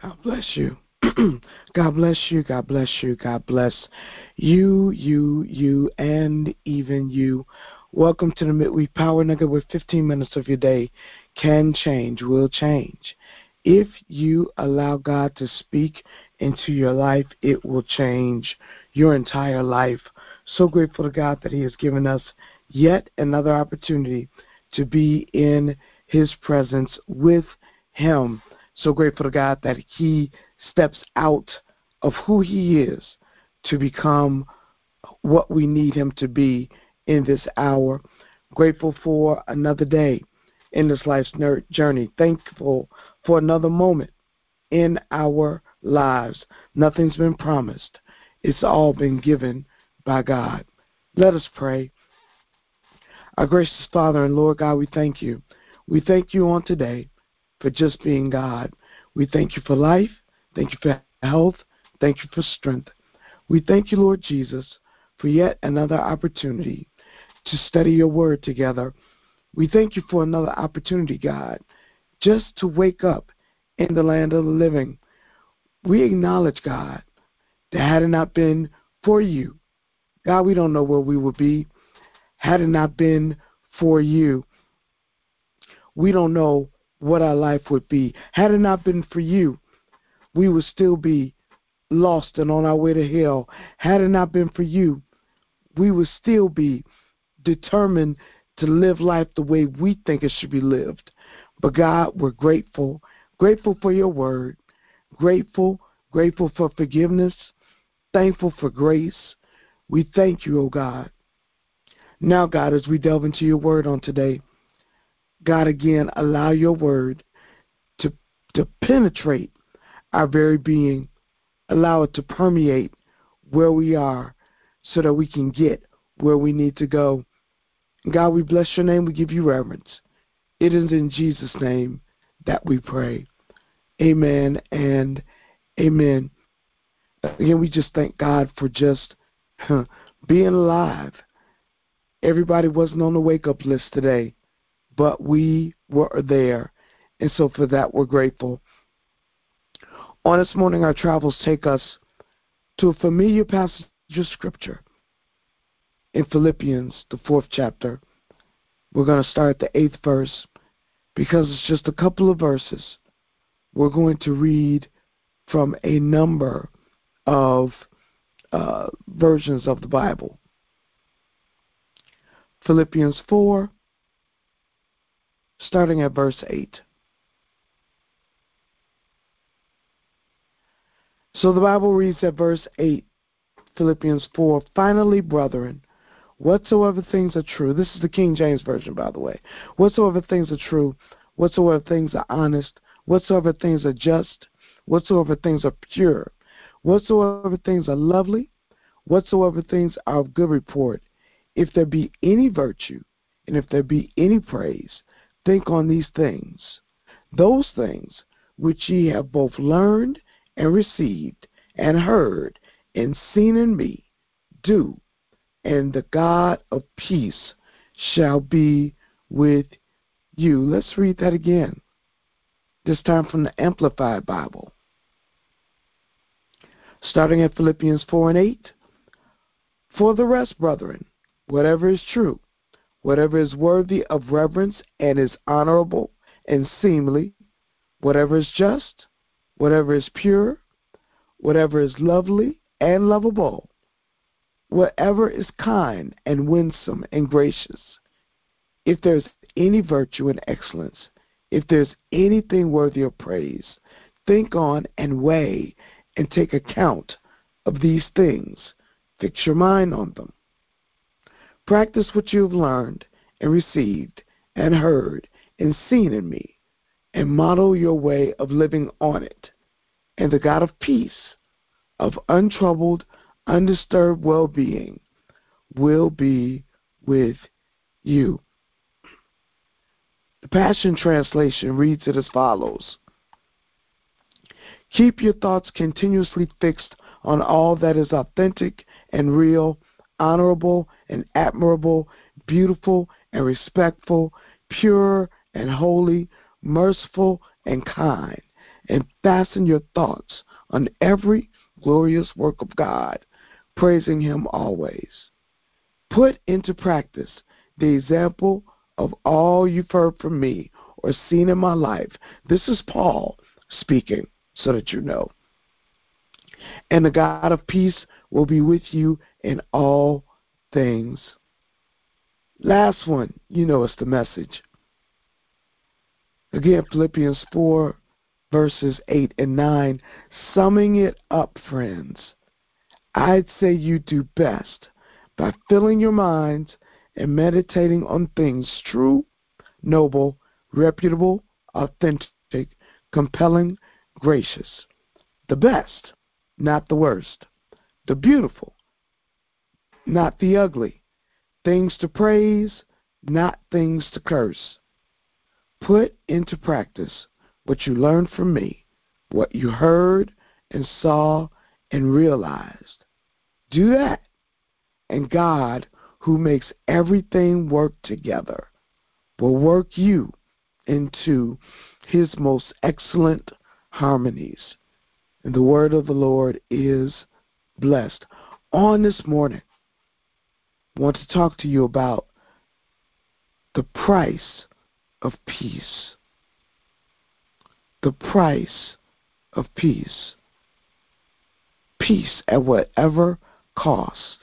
God bless you. God bless you. God bless you. God bless you, you, you, and even you. Welcome to the Midweek Power Nugget where 15 minutes of your day can change, will change. If you allow God to speak into your life, it will change your entire life. So grateful to God that He has given us yet another opportunity to be in His presence with Him. So grateful to God that He steps out of who He is to become what we need Him to be in this hour. Grateful for another day in this life's journey. Thankful for another moment in our lives. Nothing's been promised, it's all been given by God. Let us pray. Our gracious Father and Lord God, we thank you. We thank you on today for just being God. We thank you for life. Thank you for health. Thank you for strength. We thank you, Lord Jesus, for yet another opportunity to study your word together. We thank you for another opportunity, God, just to wake up in the land of the living. We acknowledge, God, that had it not been for you, God, we don't know where we would be. Had it not been for you, we don't know what our life would be. Had it not been for you, we would still be lost and on our way to hell. Had it not been for you, we would still be determined to live life the way we think it should be lived. But God, we're grateful. Grateful for your word. Grateful, grateful for forgiveness. Thankful for grace. We thank you, O oh God. Now, God, as we delve into your word on today, God, again, allow your word to, to penetrate our very being. Allow it to permeate where we are so that we can get where we need to go. God, we bless your name. We give you reverence. It is in Jesus' name that we pray. Amen and amen. Again, we just thank God for just being alive. Everybody wasn't on the wake up list today, but we were there. And so for that, we're grateful. On this morning, our travels take us to a familiar passage of Scripture in Philippians, the fourth chapter. We're going to start the eighth verse because it's just a couple of verses. We're going to read from a number of uh, versions of the Bible. Philippians 4, starting at verse 8. So the Bible reads at verse 8, Philippians 4 Finally, brethren, whatsoever things are true, this is the King James Version, by the way, whatsoever things are true, whatsoever things are honest, whatsoever things are just, whatsoever things are pure, whatsoever things are lovely, whatsoever things are of good report, if there be any virtue, and if there be any praise, think on these things. Those things which ye have both learned and received and heard and seen in me, do, and the God of peace shall be with you. Let's read that again, this time from the Amplified Bible. Starting at Philippians 4 and 8. For the rest, brethren, whatever is true, whatever is worthy of reverence and is honorable and seemly, whatever is just, whatever is pure, whatever is lovely and lovable, whatever is kind and winsome and gracious, if there's any virtue and excellence, if there's anything worthy of praise, think on and weigh and take account of these things. Fix your mind on them. Practice what you have learned and received and heard and seen in me, and model your way of living on it and the God of peace, of untroubled, undisturbed well being, will be with you. The Passion Translation reads it as follows Keep your thoughts continuously fixed on all that is authentic and real, honorable and admirable, beautiful and respectful, pure and holy, merciful and kind and fasten your thoughts on every glorious work of God, praising Him always. Put into practice the example of all you've heard from me or seen in my life. This is Paul speaking, so that you know. And the God of peace will be with you in all things. Last one, you know it's the message. Again, Philippians 4, verses 8 and 9. Summing it up, friends, I'd say you do best by filling your minds and meditating on things true, noble, reputable, authentic, compelling, gracious. The best, not the worst. The beautiful, not the ugly. Things to praise, not things to curse. Put into practice what you learned from me, what you heard and saw and realized. Do that, and God, who makes everything work together, will work you into his most excellent harmonies. And the word of the Lord is blessed. On this morning, want to talk to you about the price of peace. The price of peace. Peace at whatever cost.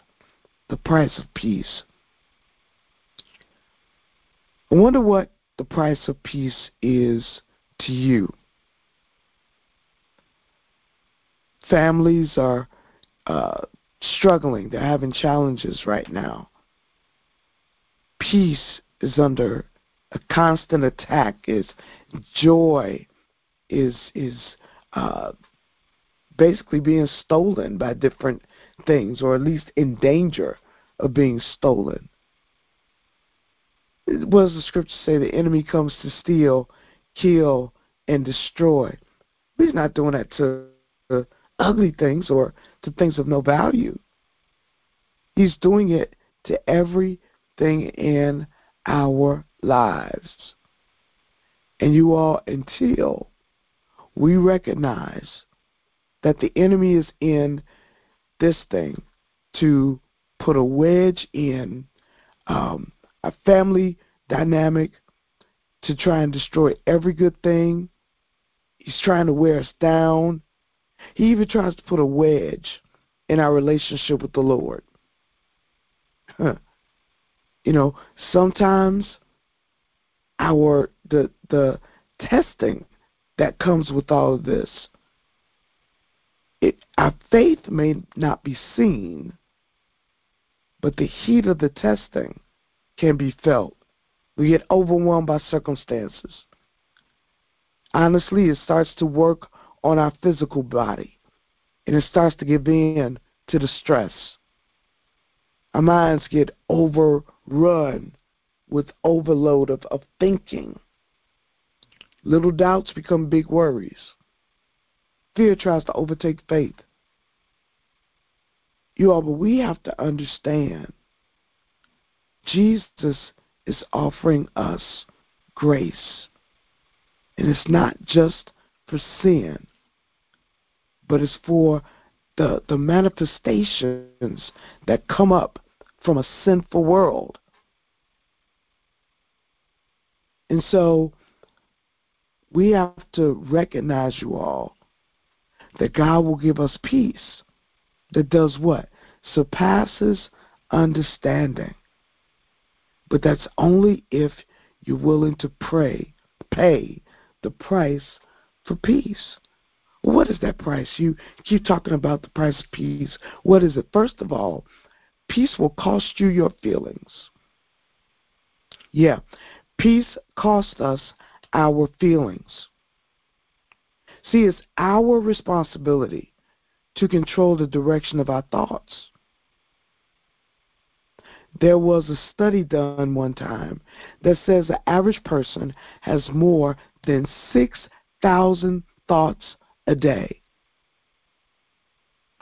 The price of peace. I wonder what the price of peace is to you. Families are uh, struggling, they're having challenges right now. Peace is under a constant attack, is joy is is uh, basically being stolen by different things, or at least in danger of being stolen. What does the scripture say? The enemy comes to steal, kill, and destroy. He's not doing that to ugly things or to things of no value. He's doing it to everything in our lives. And you all, until we recognize that the enemy is in this thing to put a wedge in um, a family dynamic, to try and destroy every good thing. He's trying to wear us down. He even tries to put a wedge in our relationship with the Lord. Huh. You know, sometimes our the the testing that comes with all of this, it, our faith may not be seen, but the heat of the testing can be felt. We get overwhelmed by circumstances. Honestly, it starts to work on our physical body, and it starts to give in to the stress. Our minds get overrun with overload of, of thinking. Little doubts become big worries. Fear tries to overtake faith. You all, but we have to understand Jesus is offering us grace. And it's not just for sin, but it's for the, the manifestations that come up from a sinful world. And so we have to recognize, you all, that God will give us peace that does what? Surpasses understanding. But that's only if you're willing to pray, pay the price for peace. What is that price? You keep talking about the price of peace. What is it? First of all, peace will cost you your feelings. Yeah, peace costs us our feelings. See, it's our responsibility to control the direction of our thoughts. There was a study done one time that says the average person has more than 6,000 thoughts a day.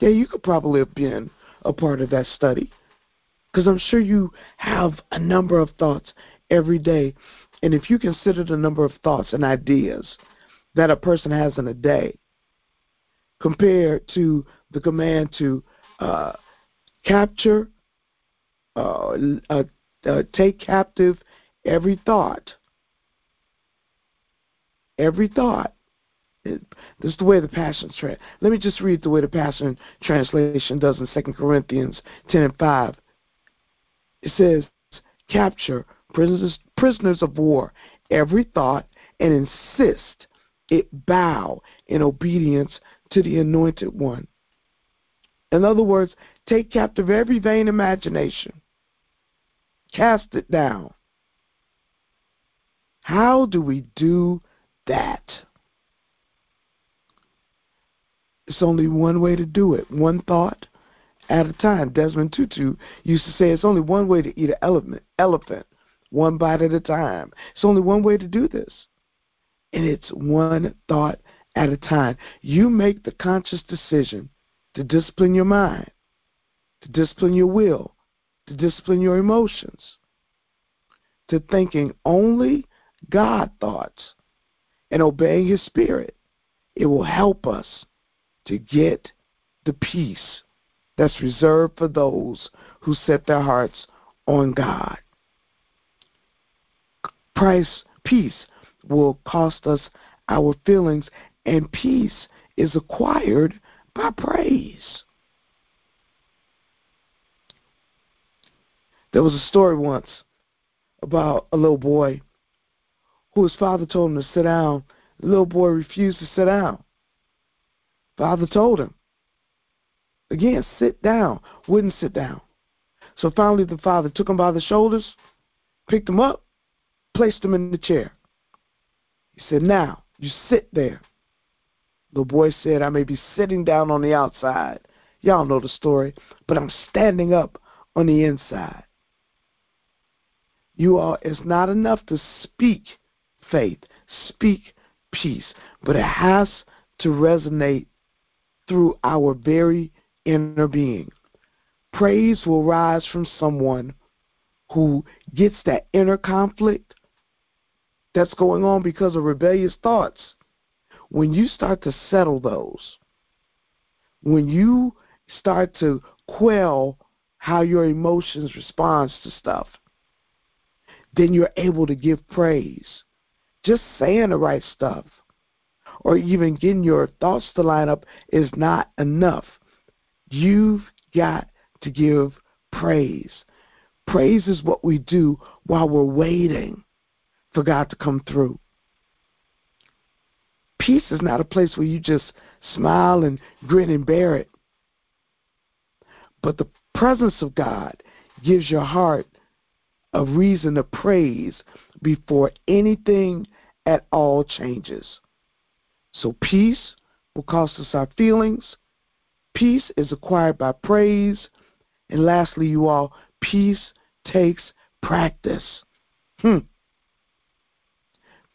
Yeah, you could probably have been a part of that study because I'm sure you have a number of thoughts every day. And if you consider the number of thoughts and ideas that a person has in a day compared to the command to uh, capture, uh, uh, uh take captive every thought. Every thought. It, this is the way the Passion trans. Let me just read the way the Passion translation does in Second Corinthians ten and five. It says, "Capture prisoners, prisoners of war, every thought, and insist it bow in obedience to the Anointed One." In other words, take captive every vain imagination, cast it down. How do we do that? It's only one way to do it, one thought at a time. Desmond Tutu used to say it's only one way to eat an elephant, elephant, one bite at a time. It's only one way to do this. And it's one thought at a time. You make the conscious decision to discipline your mind, to discipline your will, to discipline your emotions, to thinking only God thoughts and obeying His Spirit. It will help us to get the peace that's reserved for those who set their hearts on God. Price, peace will cost us our feelings, and peace is acquired by praise. There was a story once about a little boy who his father told him to sit down. The little boy refused to sit down. Father told him, again, sit down. Wouldn't sit down. So finally, the father took him by the shoulders, picked him up, placed him in the chair. He said, Now, you sit there. The boy said, I may be sitting down on the outside. Y'all know the story, but I'm standing up on the inside. You all, it's not enough to speak faith, speak peace, but it has to resonate through our very inner being. Praise will rise from someone who gets that inner conflict that's going on because of rebellious thoughts when you start to settle those, when you start to quell how your emotions responds to stuff, then you're able to give praise. Just saying the right stuff or even getting your thoughts to line up is not enough. You've got to give praise. Praise is what we do while we're waiting for God to come through. Peace is not a place where you just smile and grin and bear it. But the presence of God gives your heart a reason to praise before anything at all changes. So peace will cost us our feelings. Peace is acquired by praise. And lastly, you all, peace takes practice. Hmm.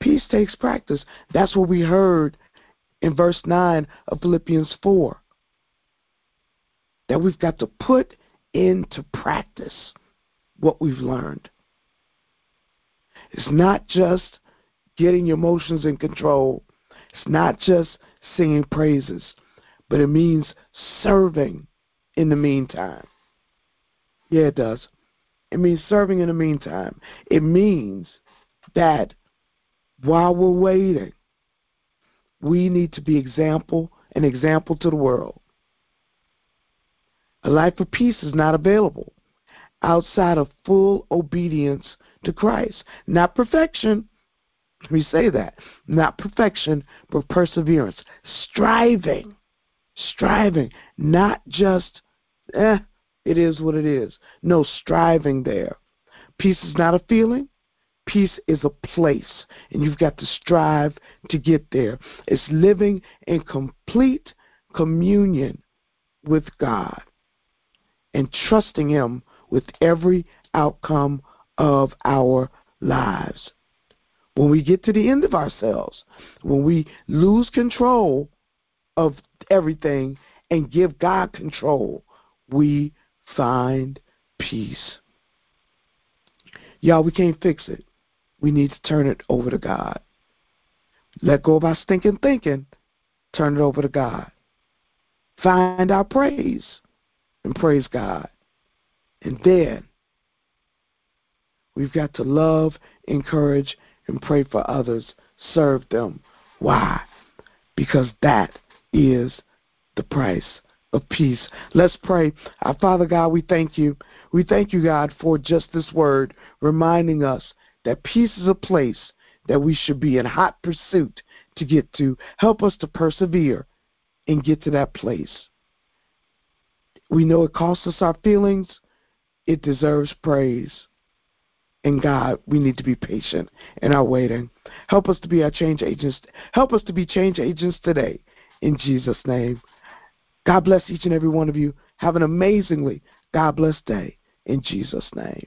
Peace takes practice. That's what we heard in verse 9 of Philippians 4. That we've got to put into practice what we've learned. It's not just getting your emotions in control, it's not just singing praises, but it means serving in the meantime. Yeah, it does. It means serving in the meantime. It means that while we're waiting, we need to be example an example to the world. A life of peace is not available outside of full obedience to Christ. Not perfection. Me say that. Not perfection, but perseverance. Striving. Striving. Not just, eh, it is what it is. No, striving there. Peace is not a feeling. Peace is a place, and you've got to strive to get there. It's living in complete communion with God and trusting Him with every outcome of our lives. When we get to the end of ourselves, when we lose control of everything and give God control, we find peace. Y'all, we can't fix it we need to turn it over to God. Let go of our stinking thinking. Turn it over to God. Find our praise and praise God. And then we've got to love, encourage, and pray for others. Serve them. Why? Because that is the price of peace. Let's pray. Our Father God, we thank you. We thank you, God, for just this word reminding us that peace is a place that we should be in hot pursuit to get to. Help us to persevere and get to that place. We know it costs us our feelings, it deserves praise. And God, we need to be patient in our waiting. Help us to be our change agents. Help us to be change agents today. In Jesus' name. God bless each and every one of you. Have an amazingly God bless day. In Jesus' name.